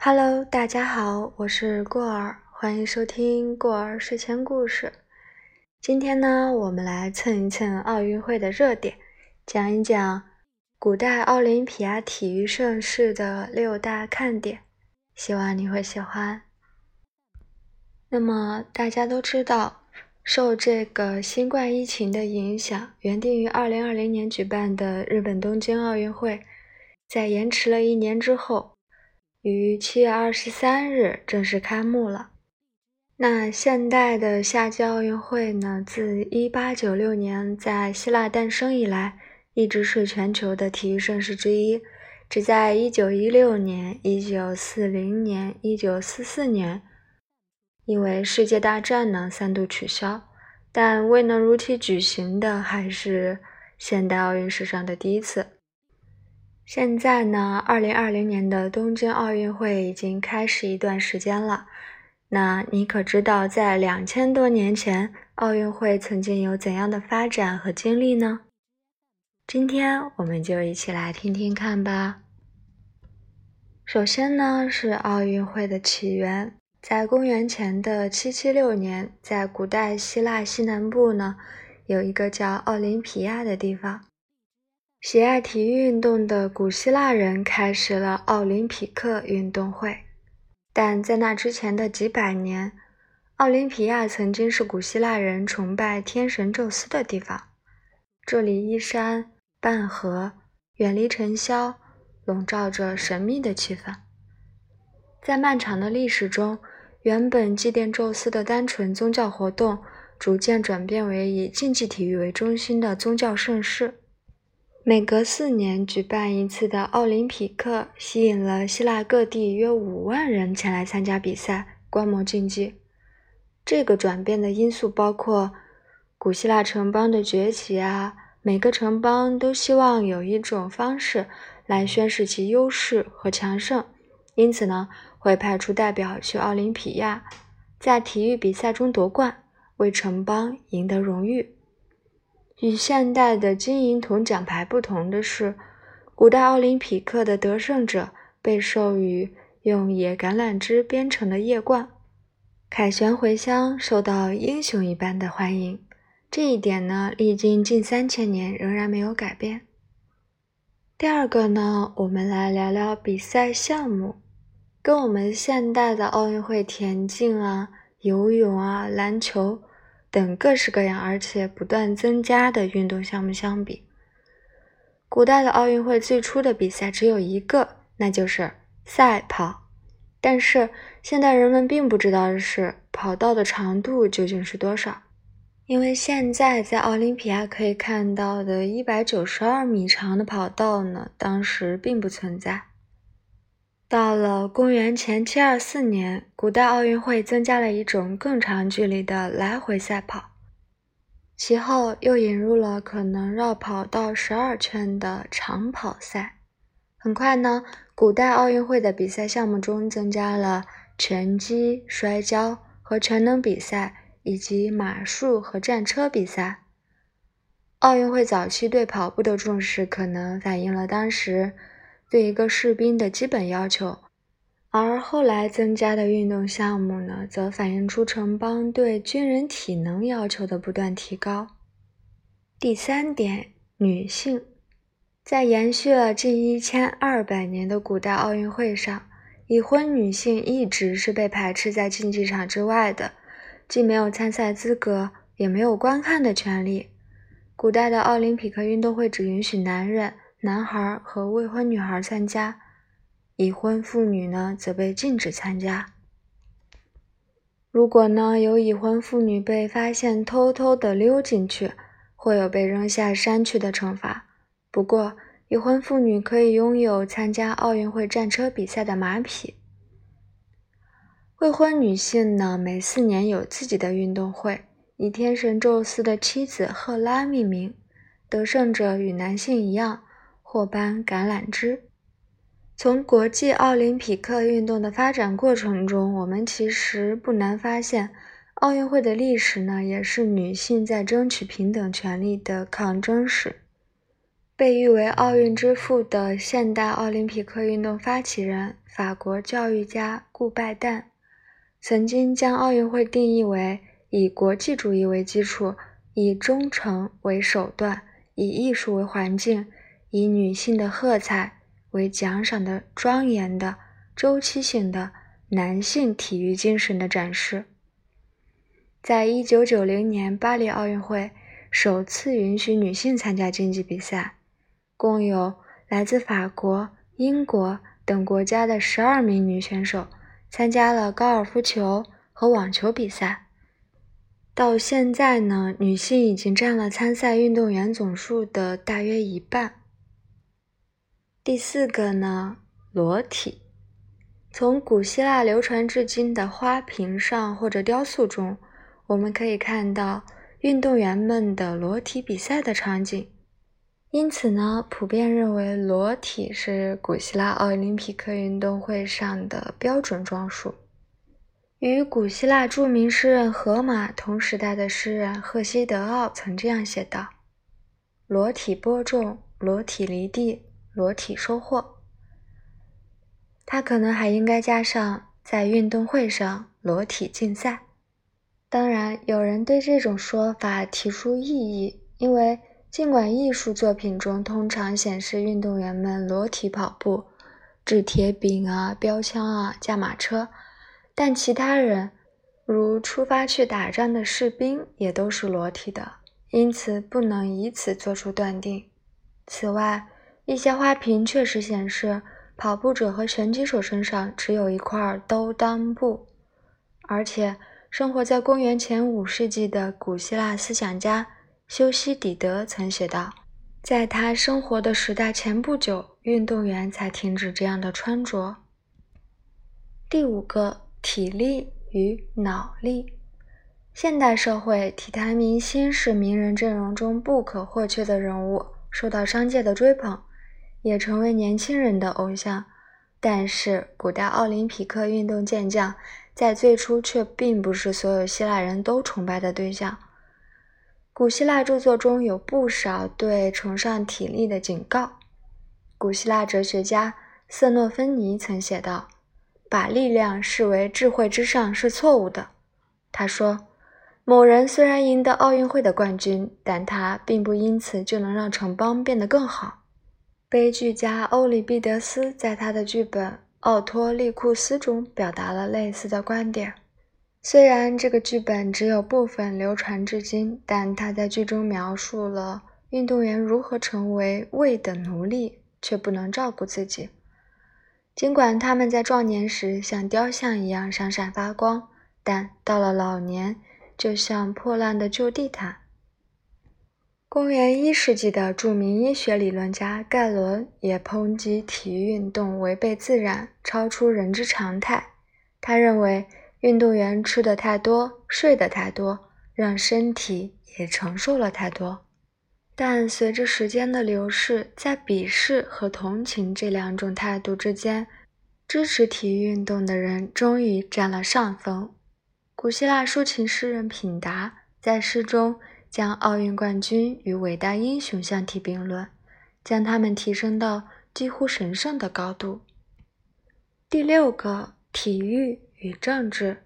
Hello，大家好，我是过儿，欢迎收听过儿睡前故事。今天呢，我们来蹭一蹭奥运会的热点，讲一讲古代奥林匹亚体育盛事的六大看点，希望你会喜欢。那么大家都知道，受这个新冠疫情的影响，原定于二零二零年举办的日本东京奥运会，在延迟了一年之后。于七月二十三日正式开幕了。那现代的夏季奥运会呢，自一八九六年在希腊诞生以来，一直是全球的体育盛事之一。只在一九一六年、一九四零年、一九四四年，因为世界大战呢三度取消，但未能如期举行的，还是现代奥运史上的第一次。现在呢，二零二零年的东京奥运会已经开始一段时间了。那你可知道，在两千多年前，奥运会曾经有怎样的发展和经历呢？今天我们就一起来听听看吧。首先呢，是奥运会的起源，在公元前的七七六年，在古代希腊西南部呢，有一个叫奥林匹亚的地方。喜爱体育运动的古希腊人开始了奥林匹克运动会，但在那之前的几百年，奥林匹亚曾经是古希腊人崇拜天神宙斯的地方。这里依山傍河，远离尘嚣，笼罩着神秘的气氛。在漫长的历史中，原本祭奠宙斯的单纯宗教活动，逐渐转变为以竞技体育为中心的宗教盛事。每隔四年举办一次的奥林匹克，吸引了希腊各地约五万人前来参加比赛、观摩竞技。这个转变的因素包括古希腊城邦的崛起啊，每个城邦都希望有一种方式来宣示其优势和强盛，因此呢，会派出代表去奥林匹亚，在体育比赛中夺冠，为城邦赢得荣誉。与现代的金银铜奖牌不同的是，古代奥林匹克的得胜者被授予用野橄榄枝编成的叶冠，凯旋回乡，受到英雄一般的欢迎。这一点呢，历经近三千年仍然没有改变。第二个呢，我们来聊聊比赛项目，跟我们现代的奥运会田径啊、游泳啊、篮球。等各式各样而且不断增加的运动项目相比，古代的奥运会最初的比赛只有一个，那就是赛跑。但是现代人们并不知道的是，跑道的长度究竟是多少？因为现在在奥林匹亚可以看到的192米长的跑道呢，当时并不存在。到了公元前七二四年，古代奥运会增加了一种更长距离的来回赛跑，其后又引入了可能绕跑道十二圈的长跑赛。很快呢，古代奥运会的比赛项目中增加了拳击、摔跤和全能比赛，以及马术和战车比赛。奥运会早期对跑步的重视，可能反映了当时。对一个士兵的基本要求，而后来增加的运动项目呢，则反映出城邦对军人体能要求的不断提高。第三点，女性在延续了近一千二百年的古代奥运会上，已婚女性一直是被排斥在竞技场之外的，既没有参赛资格，也没有观看的权利。古代的奥林匹克运动会只允许男人。男孩和未婚女孩参加，已婚妇女呢则被禁止参加。如果呢有已婚妇女被发现偷偷的溜进去，会有被扔下山去的惩罚。不过，已婚妇女可以拥有参加奥运会战车比赛的马匹。未婚女性呢每四年有自己的运动会，以天神宙斯的妻子赫拉命名，得胜者与男性一样。获颁橄榄枝。从国际奥林匹克运动的发展过程中，我们其实不难发现，奥运会的历史呢，也是女性在争取平等权利的抗争史。被誉为奥运之父的现代奥林匹克运动发起人、法国教育家顾拜旦，曾经将奥运会定义为以国际主义为基础、以忠诚为手段、以艺术为环境、以女性的喝彩为奖赏的庄严的、周期性的男性体育精神的展示。在一九九零年巴黎奥运会，首次允许女性参加竞技比赛。共有来自法国、英国等国家的十二名女选手参加了高尔夫球和网球比赛。到现在呢，女性已经占了参赛运动员总数的大约一半。第四个呢，裸体。从古希腊流传至今的花瓶上或者雕塑中，我们可以看到运动员们的裸体比赛的场景。因此呢，普遍认为裸体是古希腊奥林匹克运动会上的标准装束。与古希腊著名诗人荷马同时代的诗人赫西德奥曾这样写道：“裸体播种，裸体犁地，裸体收获。”他可能还应该加上在运动会上裸体竞赛。当然，有人对这种说法提出异议，因为。尽管艺术作品中通常显示运动员们裸体跑步、掷铁饼啊、标枪啊、驾马车，但其他人，如出发去打仗的士兵，也都是裸体的，因此不能以此做出断定。此外，一些花瓶确实显示跑步者和拳击手身上只有一块兜裆布，而且生活在公元前五世纪的古希腊思想家。修昔底德曾写道，在他生活的时代前不久，运动员才停止这样的穿着。第五个，体力与脑力。现代社会，体坛明星是名人阵容中不可或缺的人物，受到商界的追捧，也成为年轻人的偶像。但是，古代奥林匹克运动健将在最初却并不是所有希腊人都崇拜的对象。古希腊著作中有不少对崇尚体力的警告。古希腊哲学家色诺芬尼曾写道：“把力量视为智慧之上是错误的。”他说：“某人虽然赢得奥运会的冠军，但他并不因此就能让城邦变得更好。”悲剧家欧里庇得斯在他的剧本《奥托利库斯》中表达了类似的观点。虽然这个剧本只有部分流传至今，但他在剧中描述了运动员如何成为胃的奴隶，却不能照顾自己。尽管他们在壮年时像雕像一样闪闪发光，但到了老年就像破烂的旧地毯。公元一世纪的著名医学理论家盖伦也抨击体育运动违背自然，超出人之常态。他认为。运动员吃的太多，睡得太多，让身体也承受了太多。但随着时间的流逝，在鄙视和同情这两种态度之间，支持体育运动的人终于占了上风。古希腊抒情诗人品达在诗中将奥运冠军与伟大英雄相提并论，将他们提升到几乎神圣的高度。第六个，体育。与政治、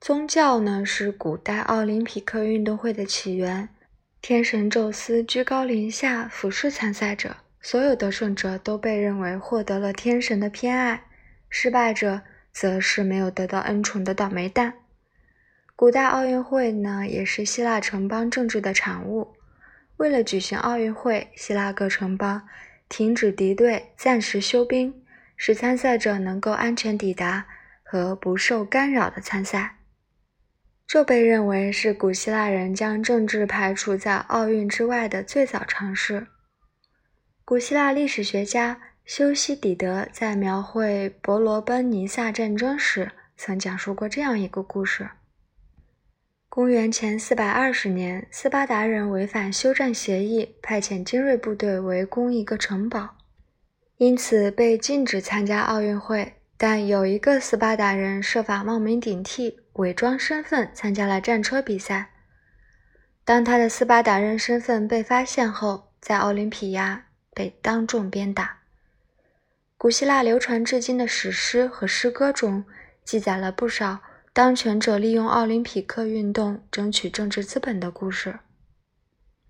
宗教呢，是古代奥林匹克运动会的起源。天神宙斯居高临下俯视参赛者，所有得胜者都被认为获得了天神的偏爱，失败者则是没有得到恩宠的倒霉蛋。古代奥运会呢，也是希腊城邦政治的产物。为了举行奥运会，希腊各城邦停止敌对，暂时休兵，使参赛者能够安全抵达。和不受干扰的参赛，这被认为是古希腊人将政治排除在奥运之外的最早尝试。古希腊历史学家修昔底德在描绘伯罗奔尼撒战争时，曾讲述过这样一个故事：公元前四百二十年，斯巴达人违反休战协议，派遣精锐部队围攻一个城堡，因此被禁止参加奥运会。但有一个斯巴达人设法冒名顶替，伪装身份参加了战车比赛。当他的斯巴达人身份被发现后，在奥林匹亚被当众鞭打。古希腊流传至今的史诗和诗歌中，记载了不少当权者利用奥林匹克运动争取政治资本的故事。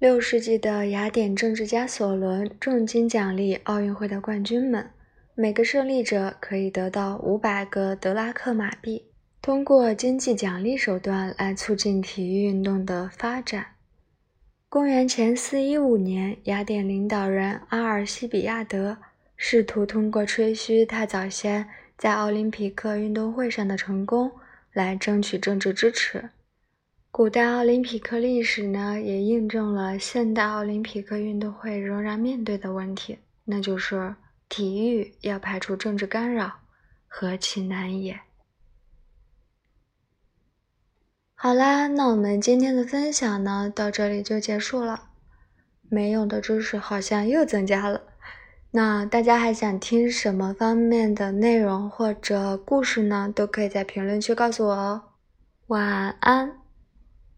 六世纪的雅典政治家索伦重金奖励奥运会的冠军们，每个胜利者可以得到五百个德拉克马币，通过经济奖励手段来促进体育运动的发展。公元前四一五年，雅典领导人阿尔西比亚德。试图通过吹嘘他早先在奥林匹克运动会上的成功来争取政治支持。古代奥林匹克历史呢，也印证了现代奥林匹克运动会仍然面对的问题，那就是体育要排除政治干扰，何其难也！好啦，那我们今天的分享呢，到这里就结束了。没用的知识好像又增加了。那大家还想听什么方面的内容或者故事呢？都可以在评论区告诉我哦。晚安。